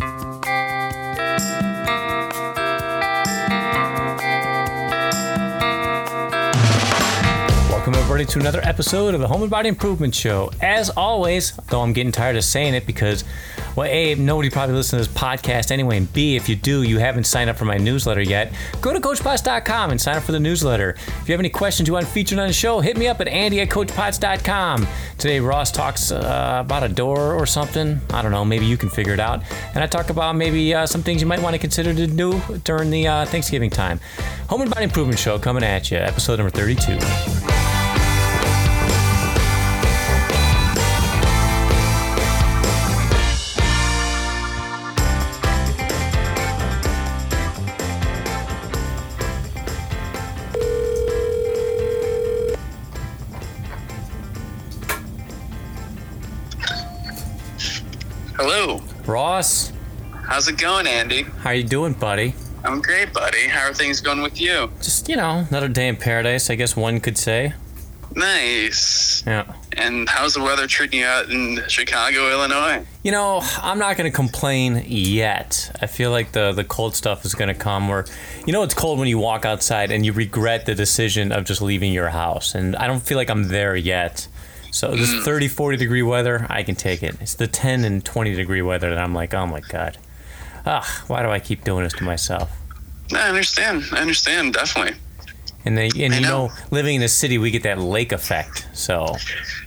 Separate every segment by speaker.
Speaker 1: Welcome everybody to another episode of the Home and Body Improvement Show. As always, though I'm getting tired of saying it because, well, A, nobody probably listens to this podcast anyway, and B, if you do, you haven't signed up for my newsletter yet, go to CoachPots.com and sign up for the newsletter. If you have any questions you want featured on the show, hit me up at Andy at CoachPots.com. Today, Ross talks uh, about a door or something. I don't know, maybe you can figure it out. And I talk about maybe uh, some things you might want to consider to do during the uh, Thanksgiving time. Home and Body Improvement Show coming at you, episode number 32. Ross,
Speaker 2: How's it going, Andy?
Speaker 1: how are you doing, buddy?
Speaker 2: I'm great, buddy. How are things going with you?
Speaker 1: Just, you know, another day in paradise, I guess one could say.
Speaker 2: Nice.
Speaker 1: Yeah.
Speaker 2: And how's the weather treating you out in Chicago, Illinois?
Speaker 1: You know, I'm not going to complain yet. I feel like the the cold stuff is going to come where you know it's cold when you walk outside and you regret the decision of just leaving your house. And I don't feel like I'm there yet. So this 30, 40 degree weather, I can take it. It's the 10 and 20 degree weather that I'm like, "Oh my god. Ah, why do I keep doing this to myself?"
Speaker 2: I understand. I understand, definitely.
Speaker 1: And they, and
Speaker 2: I
Speaker 1: you know.
Speaker 2: know.
Speaker 1: living in a city, we get that lake effect. So,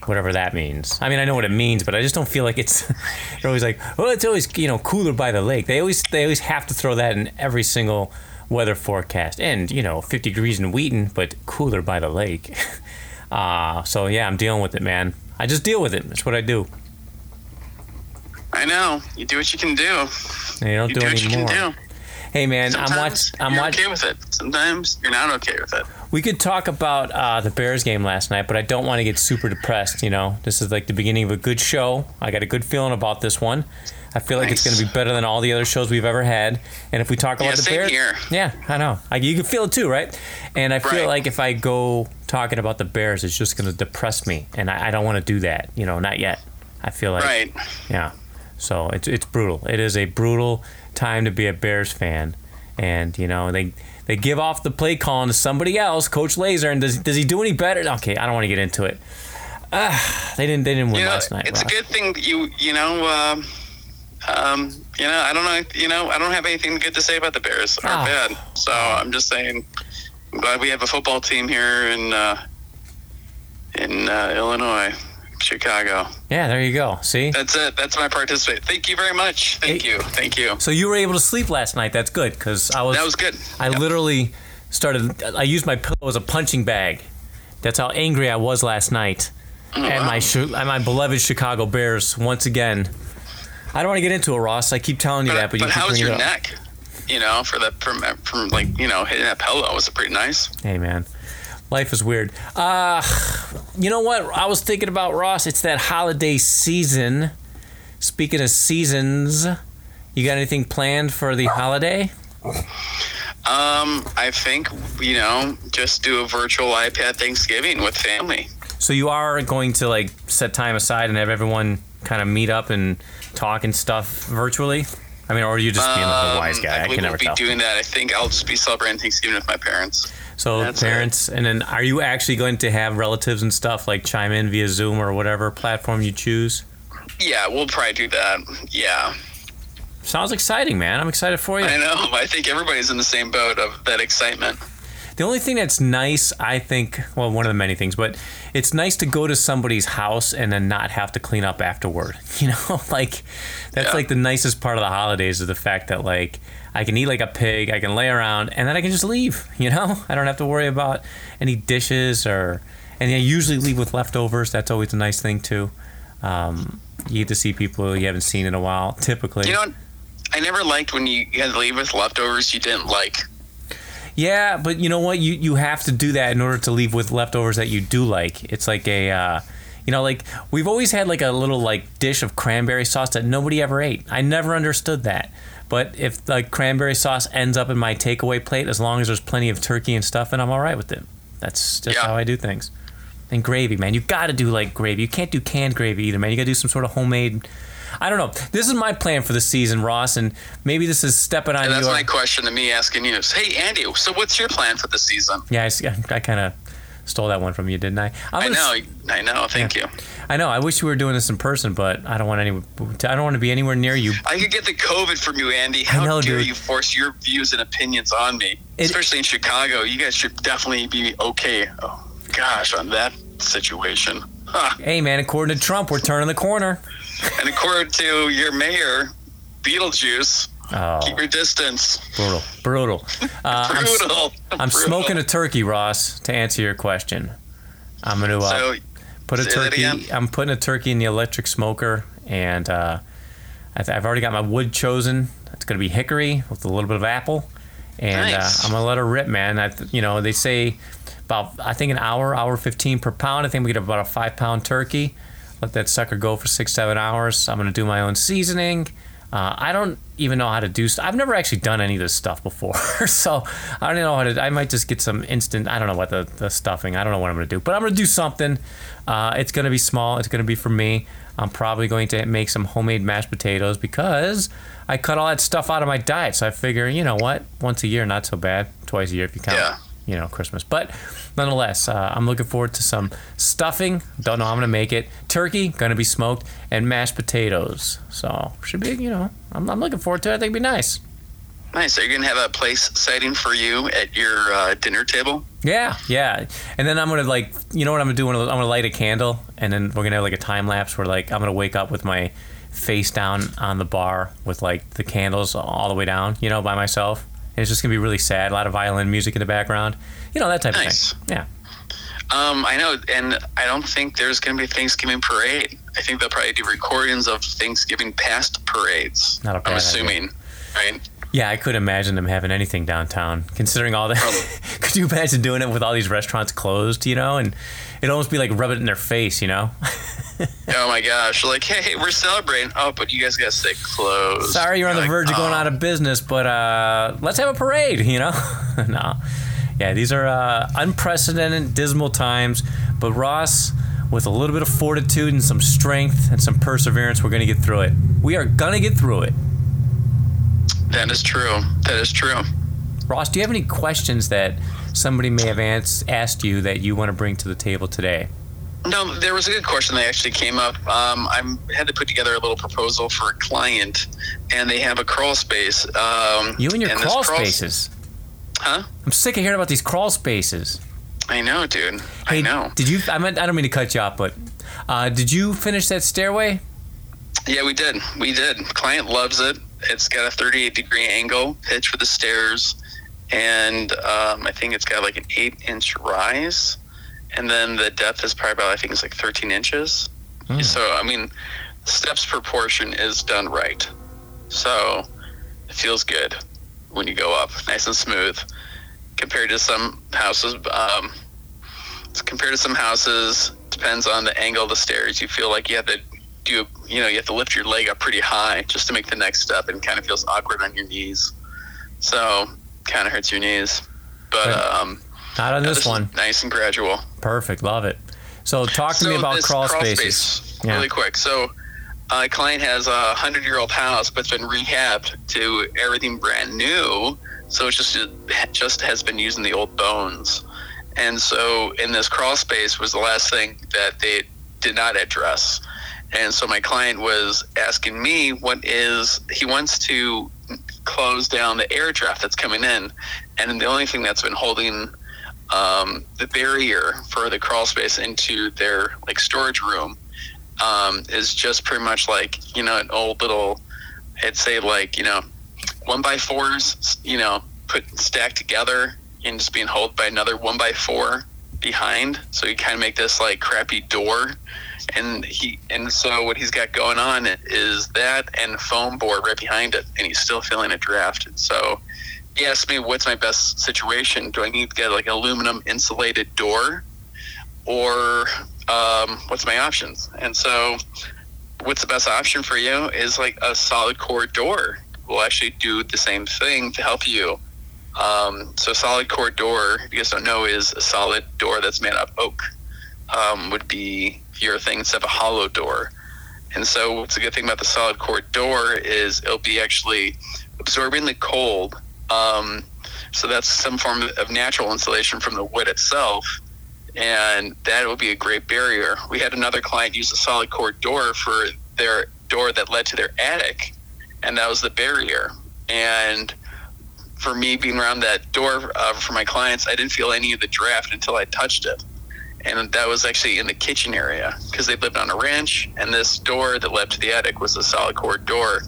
Speaker 1: whatever that means. I mean, I know what it means, but I just don't feel like it's. They're always like, "Oh, it's always you know cooler by the lake." They always they always have to throw that in every single weather forecast. And you know, 50 degrees in Wheaton, but cooler by the lake. Uh, so yeah, I'm dealing with it, man. I just deal with it. That's what I do.
Speaker 2: I know. You do what you can do.
Speaker 1: And you don't
Speaker 2: You
Speaker 1: do,
Speaker 2: do what you can do.
Speaker 1: Hey, man, I'm
Speaker 2: Sometimes
Speaker 1: watch. I'm
Speaker 2: you're
Speaker 1: watch.
Speaker 2: okay with it. Sometimes you're not okay with it.
Speaker 1: We could talk about uh, the Bears game last night, but I don't want to get super depressed. You know, this is like the beginning of a good show. I got a good feeling about this one. I feel like it's going to be better than all the other shows we've ever had. And if we talk about
Speaker 2: Yeah,
Speaker 1: the Bears,
Speaker 2: here.
Speaker 1: yeah, I know. I, you can feel it too, right? And I feel
Speaker 2: Right.
Speaker 1: like if I go talking about the Bears, it's just going to depress me, and I, I don't want to do that. You know, not yet. I feel like
Speaker 2: Right.
Speaker 1: yeah. So it's it's brutal. It is a brutal time to be a Bears fan, and you know they they give off the play calling to somebody else, Coach Lazor, and does does he do any better? Okay, I don't want to get into it. Ah, they didn't they didn't win
Speaker 2: You know,
Speaker 1: last night.
Speaker 2: it's a good thing that you, you know, um, um, you know, I don't know, you know, I don't have anything good to say about the Bears or
Speaker 1: Ah.
Speaker 2: bad. So I'm just saying, I'm glad we have a football team here in, uh, in uh, Illinois, Chicago.
Speaker 1: Yeah, there you go. See.
Speaker 2: That's it. That's my participate. Thank you very much. Thank
Speaker 1: Hey.
Speaker 2: you. Thank you.
Speaker 1: So you were able to sleep last night. That's good because I was.
Speaker 2: That was good.
Speaker 1: I literally started. I used my pillow as a punching bag. That's how angry I was last night.
Speaker 2: Oh,
Speaker 1: and my Chi- and my beloved Chicago Bears once again. I don't want to get into it, Ross. I keep telling you that, but,
Speaker 2: but
Speaker 1: you keep
Speaker 2: how's your
Speaker 1: it
Speaker 2: neck? You know, for that from from like you know hitting that pillow was it pretty nice?
Speaker 1: Hey man, life is weird. Uh, you know what? I was thinking about Ross. It's that holiday season. Speaking of seasons, you got anything planned for the holiday?
Speaker 2: Um, I think you know just do a virtual iPad Thanksgiving with family.
Speaker 1: So you are going to like set time aside and have everyone kind of meet up and talk and stuff virtually. I mean, or are you just being like a
Speaker 2: Um,
Speaker 1: wise guy? I,
Speaker 2: believe
Speaker 1: can never
Speaker 2: we'll be
Speaker 1: tell.
Speaker 2: doing that. I think I'll just be celebrating Thanksgiving with my parents.
Speaker 1: so
Speaker 2: that's
Speaker 1: parents, and then are you actually going to have relatives and stuff like chime in via Zoom or whatever platform you choose?
Speaker 2: Yeah, we'll probably do that. Yeah,
Speaker 1: Sounds exciting, man. I'm excited for you.
Speaker 2: I know. I think everybody's in the same boat of that excitement.
Speaker 1: The only thing that's nice, I think, well, one of the many things, but it's nice to go to somebody's house and then not have to clean up afterward. You know, like that's
Speaker 2: Yeah.
Speaker 1: like the nicest part of the holidays is the fact that like I can eat like a pig, I can lay around, and then I can just leave. You know, I don't have to worry about any dishes or, and I usually leave with leftovers. That's always a nice thing too. Um, you get to see people you haven't seen in a while. Typically,
Speaker 2: You know? I never liked when you had to leave with leftovers you didn't like.
Speaker 1: Yeah, but you know what? You you have to do that in order to leave with leftovers that you do like. It's like a, uh, you know, like we've always had like a little like dish of cranberry sauce that nobody ever ate. I never understood that. But if the cranberry sauce ends up in my takeaway plate, as long as there's plenty of turkey and stuff, and I'm all right with it. That's just
Speaker 2: Yeah.
Speaker 1: how I do things. And gravy, man, you got to do like gravy. You can't do canned gravy either, man. You got to do some sort of homemade I don't know. This is my plan for the season, Ross, and maybe this is stepping on
Speaker 2: And that's
Speaker 1: your.
Speaker 2: my question to me asking you is, hey, Andy, so what's your plan for the season?
Speaker 1: yeah, I, see- I kind of stole that one from you, didn't I? I'm
Speaker 2: I know, I know. Thank you.
Speaker 1: I know. I wish we were doing this in person, but I don't want any. I don't want to be anywhere near you.
Speaker 2: I could get the COVID from you, Andy. How
Speaker 1: know,
Speaker 2: dare
Speaker 1: dude.
Speaker 2: you force your views and opinions on me?
Speaker 1: It-
Speaker 2: Especially in Chicago. You guys should definitely be okay. Oh, gosh, on that situation. Huh.
Speaker 1: Hey, man, according to Trump, we're turning the corner.
Speaker 2: And according to your mayor, Beetlejuice,
Speaker 1: Oh,
Speaker 2: keep your distance.
Speaker 1: brutal, brutal. Uh, I'm,
Speaker 2: Brutal.
Speaker 1: I'm
Speaker 2: Brutal.
Speaker 1: smoking a turkey, Ross. To answer your question, I'm gonna uh,
Speaker 2: So,
Speaker 1: put a turkey. I'm putting a turkey in the electric smoker, and uh, I've already got my wood chosen. It's gonna be hickory with a little bit of apple, and
Speaker 2: Nice.
Speaker 1: uh, I'm gonna let her rip, man. I, you know, they say about I think an hour, hour 15 per pound. I think we get about a five pound turkey. Let that sucker go for six, seven hours. I'm gonna do my own seasoning. Uh, I don't even know how to do. St- I've never actually done any of this stuff before, so I don't know how to. I might just get some instant. I don't know what the, the stuffing. I don't know what I'm gonna do, but I'm gonna do something. Uh, it's gonna be small. It's gonna be for me. I'm probably going to make some homemade mashed potatoes because I cut all that stuff out of my diet. So I figure, you know what, once a year, not so bad. Twice a year if you count,
Speaker 2: Yeah.
Speaker 1: You know, Christmas. But nonetheless, uh, I'm looking forward to some stuffing. Don't know how I'm gonna make it. Turkey gonna be smoked and mashed potatoes. So should be, you know, I'm, I'm looking forward to it. I think it'd be nice.
Speaker 2: nice. Are you going to have a place sighting for you at your uh, dinner table?
Speaker 1: Yeah, yeah. And then I'm gonna like, you know what I'm gonna do? I'm gonna, I'm gonna light a candle, and then we're gonna have like a time lapse where like I'm gonna wake up with my face down on the bar with like the candles all the way down, you know, by myself. And it's just gonna be really sad. A lot of violin music in the background, you know, that type
Speaker 2: Nice.
Speaker 1: of thing. Yeah.
Speaker 2: Um, I know, and I don't think there's going to be a Thanksgiving parade. I think they'll probably do recordings of Thanksgiving past parades.
Speaker 1: Not a bad
Speaker 2: I'm
Speaker 1: idea.
Speaker 2: Right?
Speaker 1: Yeah, I could imagine them having anything downtown, considering all that. Could you imagine doing it with all these restaurants closed, you know, and it'd almost be like rub it in their face, you know?
Speaker 2: Oh my gosh! Like, hey, we're celebrating. Oh, but you guys got to stay closed.
Speaker 1: Sorry, you're on the
Speaker 2: Like,
Speaker 1: verge of going
Speaker 2: oh.
Speaker 1: out of business, but uh, let's have a parade, you know? no. Yeah, these are uh, unprecedented, dismal times. But Ross, with a little bit of fortitude and some strength and some perseverance, we're going to get through it. We are going to get through it.
Speaker 2: That is true. That is true.
Speaker 1: Ross, do you have any questions that somebody may have asked you that you want to bring to the table today?
Speaker 2: No, there was a good question that actually came up. Um, I had to put together a little proposal for a client, and they have a crawl space. Um,
Speaker 1: You and your
Speaker 2: this
Speaker 1: crawl spaces.
Speaker 2: Huh?
Speaker 1: I'm sick of hearing about these crawl spaces.
Speaker 2: I know, dude. I know.
Speaker 1: Did you? I meant. I don't mean to cut you off, but uh, did you finish that stairway?
Speaker 2: Yeah, we did. We did. Client loves it. It's got a 38 degree angle pitch for the stairs, and um, I think it's got like an eight inch rise, and then the depth is probably about I think it's like 13 inches.
Speaker 1: Hmm.
Speaker 2: So I mean, steps proportion is done right, so it feels good when you go up, nice and smooth, compared to some houses. Um, compared to some houses, depends on the angle of the stairs. You feel like you have to do, you know, you have to lift your leg up pretty high just to make the next step, and kind of feels awkward on your knees. So kind of hurts your knees. But um,
Speaker 1: Not on
Speaker 2: no,
Speaker 1: this
Speaker 2: is
Speaker 1: one.
Speaker 2: nice and gradual.
Speaker 1: Perfect. Love it. So talk to me about
Speaker 2: this
Speaker 1: crawl, spaces.
Speaker 2: space,
Speaker 1: Yeah.
Speaker 2: really quick. So, a client has a hundred-year-old house, but it's been rehabbed to everything brand new. So it just it just has been using the old bones, and so in this crawl space was the last thing that they did not address. And so my client was asking me what is he wants to close down the air draft that's coming in, and the only thing that's been holding um, the barrier for the crawl space into their like storage room um, is just pretty much like you know an old little I'd say like you know one by fours you know put stacked together and just being held by another one by four behind. So you kind of make this like crappy door and he and so what he's got going on is that and foam board right behind it and he's still feeling a draft. So he asked me what's my best situation? Do i need to get like an aluminum insulated door or um, what's my options? And so what's the best option for you is like a solid core door. Will actually do the same thing to help you. Um, so solid core door if you guys don't know is a solid door that's made out of oak um, would be your thing instead of a hollow door And so, what's a good thing about the solid core door is it'll be actually absorbing the cold. Um, so that's some form of natural insulation from the wood itself, and that will be a great barrier. We had another client use a solid core door for their door that led to their attic, and that was the barrier. And for me being around that door uh, for my clients, I didn't feel any of the draft until I touched it. And that was actually in the kitchen area because they lived on a ranch, and this door that led to the attic was a solid core door.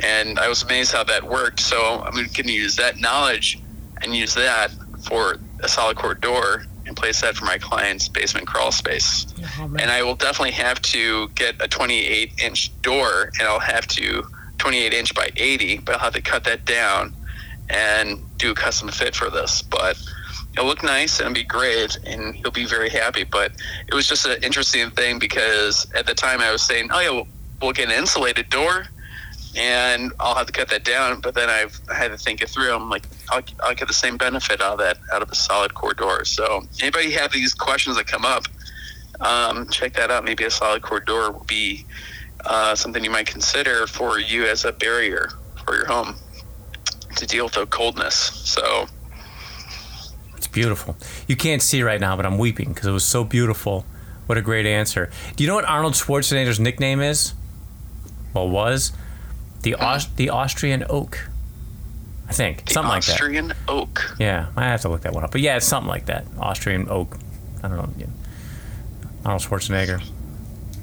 Speaker 2: And I was amazed how that worked. So I'm going to use that knowledge and use that for a solid core door and place that for my client's basement crawl space. Oh, and I will definitely have to get a 28 inch door, and I'll have to 28 inch by 80, but I'll have to cut that down and do a custom fit for this. But it'll look nice and it'll be great, and he'll be very happy. But it was just an interesting thing because at the time I was saying, oh, yeah, we'll, we'll get an insulated door and I'll have to cut that down. But then I've I had to think it through. I'm like, I'll, I'll get the same benefit out of that out of a solid core door. So anybody have these questions that come up, um, check that out. Maybe a solid core door will be uh, something you might consider for you as a barrier for your home to deal with the coldness. So
Speaker 1: it's beautiful. You can't see right now, but I'm weeping because it was so beautiful. What a great answer. Do you know what Arnold Schwarzenegger's nickname is? Well, was the hmm. Aust- the Austrian oak. I think
Speaker 2: the
Speaker 1: something
Speaker 2: Austrian
Speaker 1: like
Speaker 2: that. Austrian oak.
Speaker 1: Yeah, I have to look that one up. But yeah, it's something like that. Austrian oak. I don't know. Yeah. Arnold Schwarzenegger.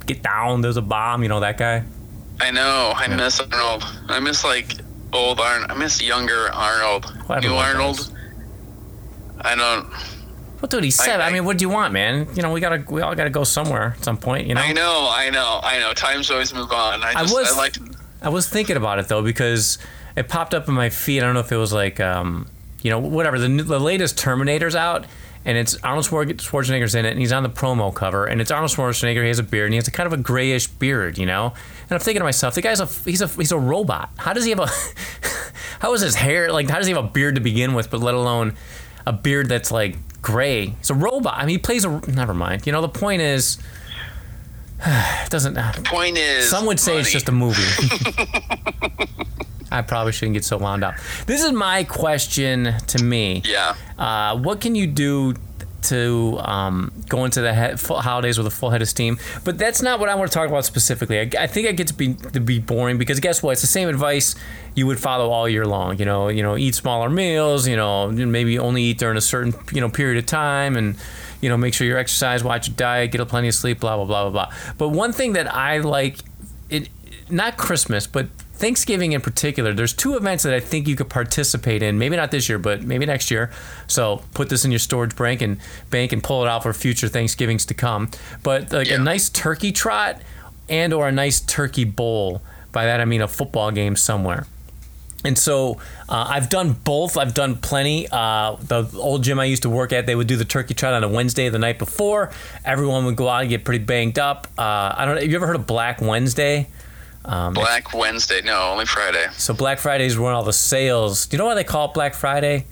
Speaker 1: Get down. There's a bomb. You know that guy.
Speaker 2: I know. I yeah. miss Arnold. I miss like old Arnold. I miss younger Arnold. Well, New Arnold. Does. I don't.
Speaker 1: What dude, he's seven. I, I, I, mean, what do you want, man? You know, we gotta, we all gotta go somewhere at some point. You know.
Speaker 2: I know, I know, I know. Times always move on. I, just, I was, I like.
Speaker 1: I was thinking about it though because it popped up in my feed. I don't know if it was like, um, you know, whatever. The, the latest Terminator's out, and it's Arnold Schwarzenegger's in it, and he's on the promo cover, and it's Arnold Schwarzenegger. He has a beard, and he has a kind of a grayish beard, you know. And I'm thinking to myself, the guy's a he's a he's a robot. How does he have a how is his hair like? How does he have a beard to begin with, but let alone a beard that's like gray? He's a robot. I mean, he plays a. Never mind. You know, the point is it doesn't.
Speaker 2: The point is,
Speaker 1: some would say money. it's just a movie. I probably shouldn't get so wound up. This is my question to me.
Speaker 2: Yeah.
Speaker 1: Uh, what can you do to um, go into the head, holidays with a full head of steam? But that's not what I want to talk about specifically. I, I, think I get to be to be boring because guess what? It's the same advice you would follow all year long. You know, you know, eat smaller meals. You know, maybe only eat during a certain you know period of time and you know, make sure you exercise, watch your diet, get a plenty of sleep, blah blah blah blah blah. But one thing that I like, it not Christmas, but Thanksgiving in particular, there's two events that I think you could participate in. Maybe not this year, but maybe next year. So put this in your storage bank and bank and pull it out for future Thanksgivings to come. But like yeah. a nice turkey trot and or a nice turkey bowl. By that I mean a football game somewhere. And so uh, I've done both. I've done plenty. Uh, the old gym I used to work at, they would do the turkey trot on a Wednesday the night before. Everyone would go out and get pretty banged up. Uh, I don't. Know. Have you ever heard of Black Wednesday?
Speaker 2: Um, Black Wednesday? No, only Friday.
Speaker 1: So Black Friday is when all the sales. Do you know why they call it Black Friday?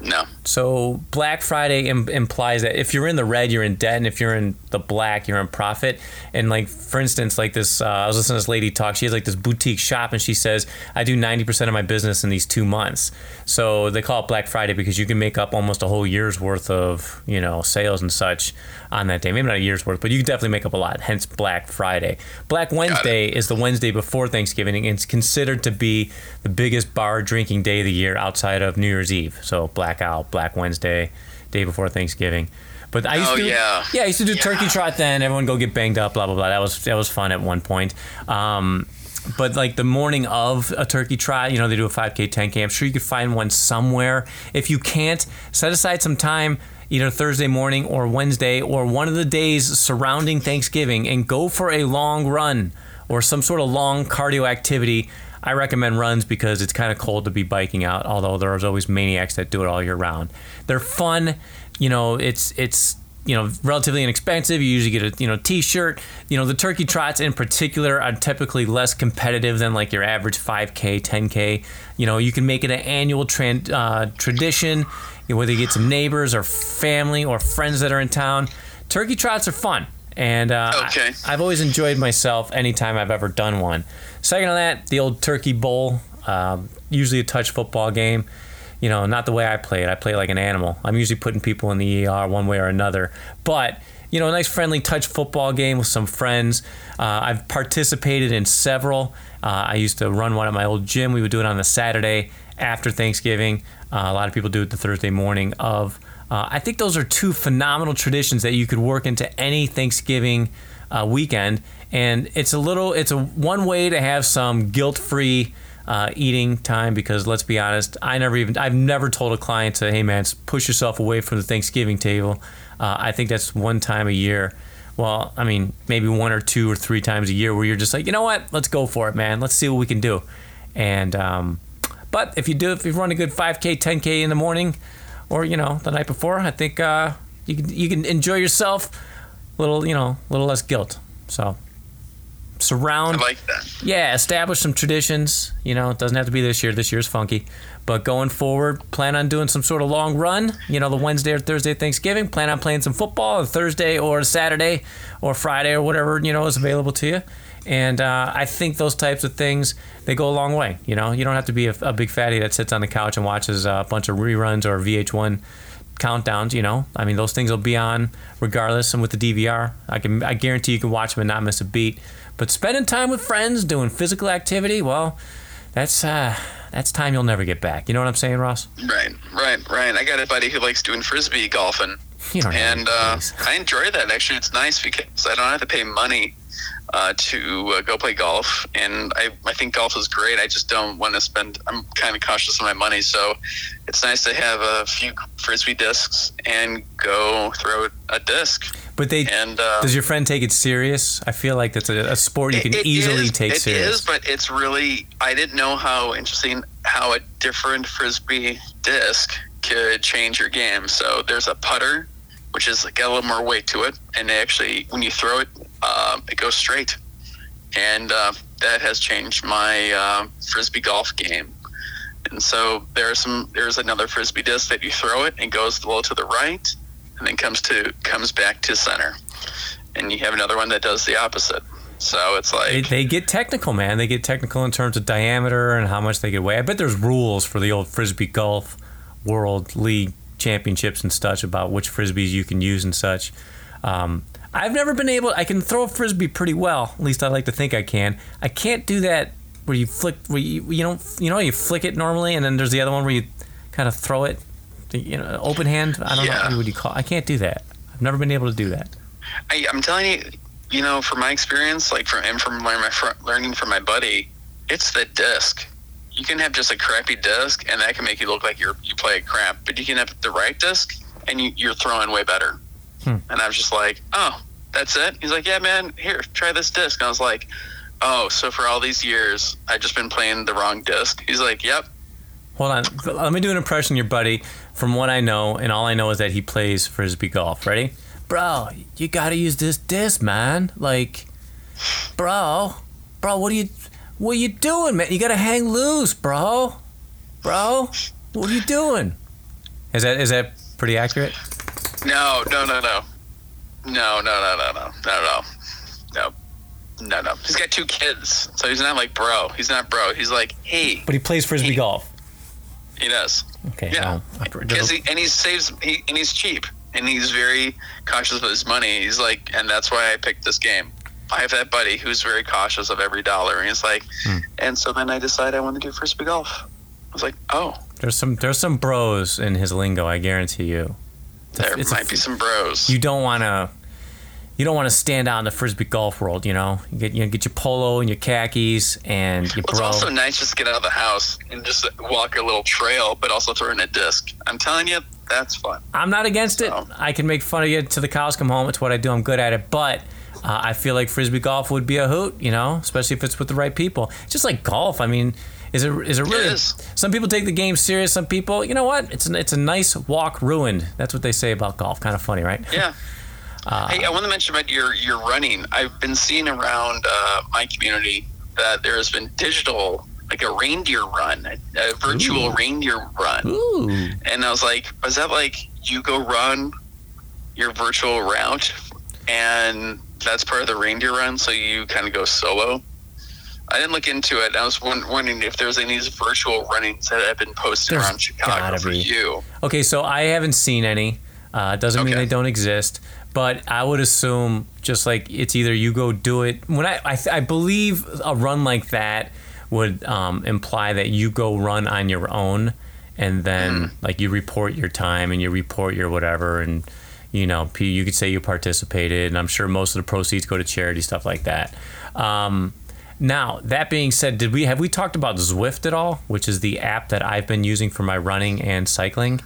Speaker 2: No.
Speaker 1: So Black Friday Im- implies that if you're in the red, you're in debt, and if you're in the black, you're in profit. And like for instance, like this, uh, I was listening to this lady talk. She has like this boutique shop, and she says, "I do 90% of my business in these two months." So they call it Black Friday because you can make up almost a whole year's worth of you know sales and such on that day. Maybe not a year's worth, but you can definitely make up a lot. Hence Black Friday. Black Wednesday is the Wednesday before Thanksgiving, and it's considered to be the biggest bar drinking day of the year outside of New Year's Eve. So blackout, Black Wednesday, day before Thanksgiving. But I used
Speaker 2: oh,
Speaker 1: to,
Speaker 2: yeah,
Speaker 1: yeah, I used to do yeah. turkey trot. Then everyone go get banged up, blah blah blah. That was that was fun at one point. Um, but like the morning of a turkey trot, you know, they do a 5K, 10K. I'm sure you could find one somewhere. If you can't, set aside some time either Thursday morning or Wednesday or one of the days surrounding Thanksgiving and go for a long run or some sort of long cardio activity. I recommend runs because it's kind of cold to be biking out, although there's always maniacs that do it all year round. They're fun, you know, it's it's you know relatively inexpensive. You usually get a you know t-shirt. You know the turkey trots in particular are typically less competitive than like your average 5K, 10K. You know you can make it an annual uh, tradition whether you get some neighbors or family or friends that are in town. Turkey trots are fun. And uh,
Speaker 2: Okay.
Speaker 1: I, have always enjoyed myself anytime I've ever done one. Second to that, the old turkey bowl, um, usually a touch football game. You know, not the way I play it. I play like an animal. I'm usually putting people in the ER one way or another. But you know, a nice friendly touch football game with some friends. Uh, I've participated in several. Uh, I used to run one at my old gym. We would do it on the Saturday after Thanksgiving. Uh, a lot of people do it the Thursday morning of. Uh, I think those are two phenomenal traditions that you could work into any Thanksgiving uh, weekend, and it's a little, it's a one way to have some guilt-free uh, eating time because let's be honest, I never even, I've never told a client to, hey man, push yourself away from the Thanksgiving table. Uh, I think that's one time a year. Well, I mean, maybe one or two or three times a year where you're just like, you know what, let's go for it, man. Let's see what we can do. And um, but if you do, if you run a good 5K, 10K in the morning, or you know the night before, I think uh, you can you can enjoy yourself. A little, you know, a little less guilt. So surround.
Speaker 2: I like that.
Speaker 1: Yeah, establish some traditions. You know, it doesn't have to be this year. This year's funky. But going forward, plan on doing some sort of long run. You know, the Wednesday or Thursday Thanksgiving. Plan on playing some football on Thursday or Saturday or Friday or whatever, you know, is available to you. And uh, I think those types of things, they go a long way. You know, you don't have to be a, a big fatty that sits on the couch and watches a bunch of reruns or VH1 countdowns. You know, I mean, those things will be on regardless. And with the DVR, I can, I guarantee you can watch them and not miss a beat. But spending time with friends, doing physical activity, well, that's uh, that's time you'll never get back. You know what I'm saying, Ross?
Speaker 2: Right, right, right. I got a buddy who likes doing frisbee golfing,
Speaker 1: You
Speaker 2: and uh. I enjoy that. Actually, it's nice because I don't have to pay money uh, to uh, go play golf, and I, I think golf is great. I just don't want to spend. I'm kind of cautious of my money, so it's nice to have a few frisbee discs and go throw a disc.
Speaker 1: But they
Speaker 2: And uh,
Speaker 1: does your friend take it serious? I feel like that's a, a sport you can
Speaker 2: it
Speaker 1: easily
Speaker 2: is-
Speaker 1: take
Speaker 2: It
Speaker 1: serious.
Speaker 2: is, but it's really I didn't know how interesting how a different frisbee disc could change your game. So there's a putter, which is got a little more weight to it, and they actually when you throw it, um, it goes straight, and uh, that has changed my uh, frisbee golf game. And so there's some there's another frisbee disc that you throw it and goes a little to the right, and then comes to comes back to center, and you have another one that does the opposite. So it's like
Speaker 1: They, they get technical, man. They get technical in terms of diameter and how much they can weigh. I bet there's rules for the old frisbee golf world league championships and such about which frisbees you can use and such. Um, I've never been able. I can throw a frisbee pretty well. At least I like to think I can. I can't do that where you flick. Where you you don't you know you flick it normally, and then there's the other one where you kind of throw it. You know, open hand. I don't
Speaker 2: Yeah.
Speaker 1: know what you call. I can't do that. I've never been able to do that.
Speaker 2: I, I'm telling you, you know, from my experience, like from and from learning, my fr- learning from my buddy, it's the disc. You can have just a crappy disc, and that can make you look like you're you play a crap. But you can have the right disc, and you, you're throwing way better.
Speaker 1: Hmm.
Speaker 2: And I was just like, oh, that's it. He's like, yeah, man, here, try this disc. And I was like, oh, so for all these years, I've just been playing the wrong disc. He's like, yep.
Speaker 1: Hold on. Let me do an impression of your buddy from what I know, and all I know is that he plays frisbee golf. Ready? Bro, you gotta use this disc, man. Like, bro, bro, what are you, what are you doing, man? You gotta hang loose, bro, bro. What are you doing? Is that is that pretty accurate?
Speaker 2: No, no, no, no, no, no, no, no, no, no, no. No, no, no. He's got two kids, so he's not like bro. He's not bro. He's like hey.
Speaker 1: But he plays frisbee
Speaker 2: hey.
Speaker 1: golf.
Speaker 2: He does.
Speaker 1: Okay.
Speaker 2: Yeah. Because he, and he saves he, and he's cheap and he's very conscious of his money. He's like, and that's why I picked this game. I have that buddy who's very cautious of every dollar, and he's like,
Speaker 1: hmm.
Speaker 2: and so then I decide I want to do frisbee golf. I was like, oh.
Speaker 1: There's some there's some bros in his lingo. I guarantee you. A-
Speaker 2: there
Speaker 1: it's a
Speaker 2: might be some bros.
Speaker 1: you don't want to you don't want to stand out in the frisbee golf world you know? You get you know, get your polo and your khakis and your
Speaker 2: Well, it's
Speaker 1: bro.
Speaker 2: also nice just to get out of the house and just walk a little trail, but also throw in a disc. I'm telling you, that's fun.
Speaker 1: i'm not against it. I can make fun of you till the cows come home. It's what i do. I'm good at it. But uh, i feel like frisbee golf would be a hoot you know especially if it's with the right people. Just like golf. I mean is it is it really
Speaker 2: is.
Speaker 1: some people take the game serious some people you know what it's a, it's a nice walk ruined that's what they say about golf kind of funny right
Speaker 2: Yeah. hey, I want to mention about your your running. I've been seeing around uh, my community that there has been digital, like a reindeer run, a, a virtual
Speaker 1: Ooh.
Speaker 2: reindeer run,
Speaker 1: Ooh.
Speaker 2: and I was like, was that like you go run your virtual route, and that's part of the reindeer run, so you kind of go solo. I didn't look into it. I was wondering if there's any virtual runnings that have been posted
Speaker 1: There's
Speaker 2: around Chicago for
Speaker 1: be.
Speaker 2: you.
Speaker 1: Okay, so I haven't seen any. Uh, doesn't mean they don't exist, but I would assume just like it's either you go do it. When I I, I believe a run like that would um, imply that you go run on your own, and then like you report your time and you report your whatever, and you know you could say you participated, and I'm sure most of the proceeds go to charity stuff like that. Um, now that being said, did we have we talked about Zwift at all, which is the app that I've been using for my running and cycling?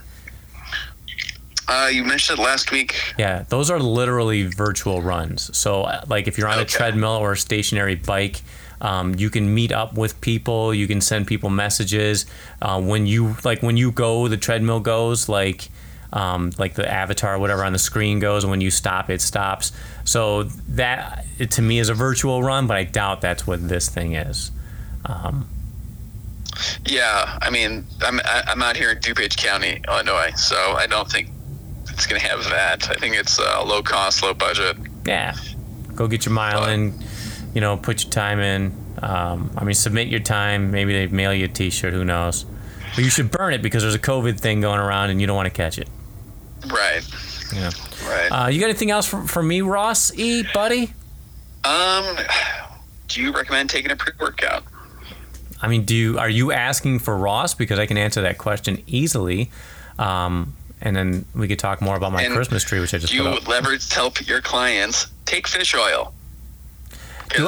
Speaker 2: Uh, you mentioned it last week.
Speaker 1: Yeah, those are literally virtual runs. So, uh, like, if you're on a treadmill or a stationary bike, um, you can meet up with people. You can send people messages. Uh, when you like when you go, the treadmill goes like um, like the avatar, whatever on the screen goes. When you stop, it stops. So that it, to me is a virtual run, but I doubt that's what this thing is.
Speaker 2: Yeah, I mean, I'm I'm out here in DuPage County, Illinois, so I don't think it's gonna have that. I think it's uh, low cost, low budget.
Speaker 1: Yeah, go get your mile in. You know, put your time in. Um, I mean, submit your time. Maybe they mail you a T-shirt. Who knows? But you should burn it because there's a COVID thing going around, and you don't want to catch it.
Speaker 2: Right,
Speaker 1: Yeah.
Speaker 2: right.
Speaker 1: Uh, you got anything else for, for me, Ross E, buddy?
Speaker 2: um, do you recommend taking a pre workout?
Speaker 1: I mean, do you are you asking for Ross? Because I can answer that question easily. Um, and then we could talk more about my
Speaker 2: And
Speaker 1: Christmas tree, which I just
Speaker 2: Do
Speaker 1: put
Speaker 2: you
Speaker 1: up.
Speaker 2: leverage help your clients take fish oil?
Speaker 1: Do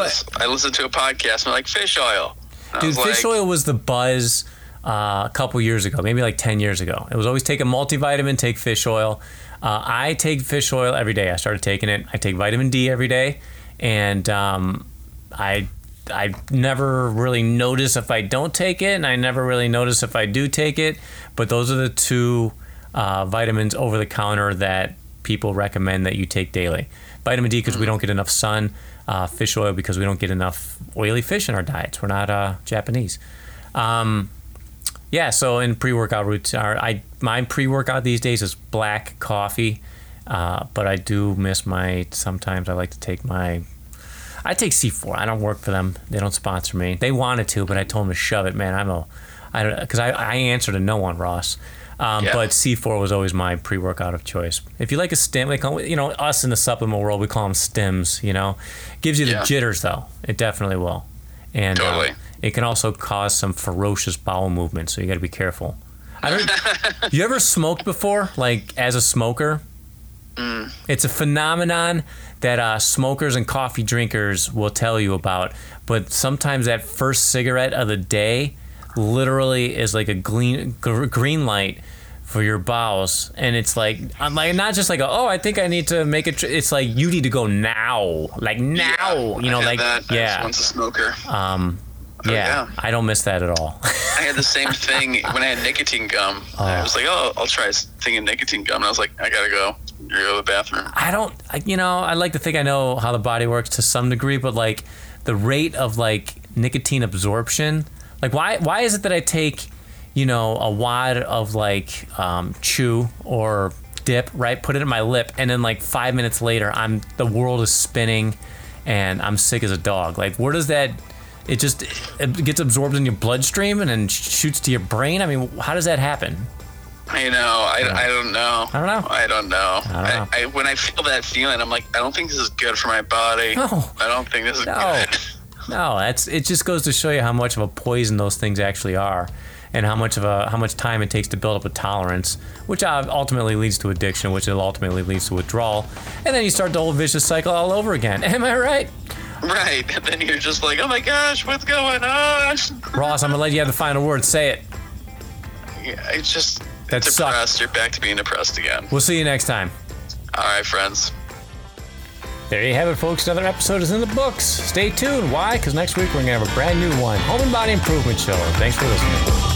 Speaker 1: I-
Speaker 2: Because I listened to a podcast and they're like fish oil. And
Speaker 1: Dude, fish
Speaker 2: like,
Speaker 1: oil was the buzz uh, a couple years ago, maybe like 10 years ago. It was always take a multivitamin, take fish oil. Uh, I take fish oil every day. I started taking it. I take vitamin D every day. And um, I I never really notice if I don't take it, and I never really notice if I do take it. But those are the two uh, vitamins over the counter that people recommend that you take daily. Vitamin D because we don't get enough sun. Uh, fish oil because we don't get enough oily fish in our diets. We're not uh, Japanese. Um, yeah, so in pre-workout routine, I my pre-workout these days is black coffee, uh, but I do miss my. Sometimes I like to take my. I take C4. I don't work for them. They don't sponsor me. They wanted to, but I told them to shove it, man. I'm a, I don't because I, I answer to no one, Ross. Um,
Speaker 2: Yeah.
Speaker 1: But C4 was always my pre-workout of choice. If you like a stim, they call you know us in the supplement world, we call them stims. You know, gives you the
Speaker 2: Yeah.
Speaker 1: jitters though. It definitely will, and uh,
Speaker 2: Totally.
Speaker 1: It can also cause some ferocious bowel movement. So you got to be careful. I don't. you ever smoked before? Like as a smoker? It's a phenomenon that uh, smokers and coffee drinkers will tell you about. But sometimes that first cigarette of the day literally is like a green, green light for your bowels. And it's like, I'm like, not just like, a, oh, I think I need to make it. Tr-. It's like, you need to go now. Like now. you know, like,
Speaker 2: that.
Speaker 1: Yeah.
Speaker 2: once a smoker.
Speaker 1: Um, yeah,
Speaker 2: yeah.
Speaker 1: I don't miss that at all.
Speaker 2: I had the same thing when I had nicotine gum. I was like, oh, I'll try a thing of nicotine gum. And I was like, I gotta go. You go to the bathroom.
Speaker 1: I don't, I- you know, I like to think I know how the body works to some degree, but like the rate of like nicotine absorption, like why why is it that I take, you know, a wad of like um, chew or dip, right, put it in my lip, and then like five minutes later, I'm the world is spinning, and I'm sick as a dog. Like where does that? It just it gets absorbed in your bloodstream and then shoots to your brain. I mean, how does that happen?
Speaker 2: I know. I, I don't know.
Speaker 1: I don't know.
Speaker 2: I don't know.
Speaker 1: I don't
Speaker 2: I,
Speaker 1: know.
Speaker 2: I, when I feel that feeling, I'm like, I don't think this is good for my body.
Speaker 1: No.
Speaker 2: I don't think this is
Speaker 1: No.
Speaker 2: good.
Speaker 1: No, that's it. Just goes to show you how much of a poison those things actually are, and how much of a how much time it takes to build up a tolerance, which uh, ultimately leads to addiction, which ultimately leads to withdrawal, and then you start the whole vicious cycle all over again. Am I right,
Speaker 2: Right. And then you're just like, oh my gosh, what's going on?
Speaker 1: Ross? I'm gonna let you have the final word. Say it.
Speaker 2: Yeah, it's just
Speaker 1: That
Speaker 2: depressed.
Speaker 1: sucks.
Speaker 2: You're back to being depressed again.
Speaker 1: We'll see you next time.
Speaker 2: All right, friends.
Speaker 1: There you have it, folks. Another episode is in the books. Stay tuned. Why? Because next week we're gonna have a brand new one, Home and Body Improvement Show. Thanks for listening.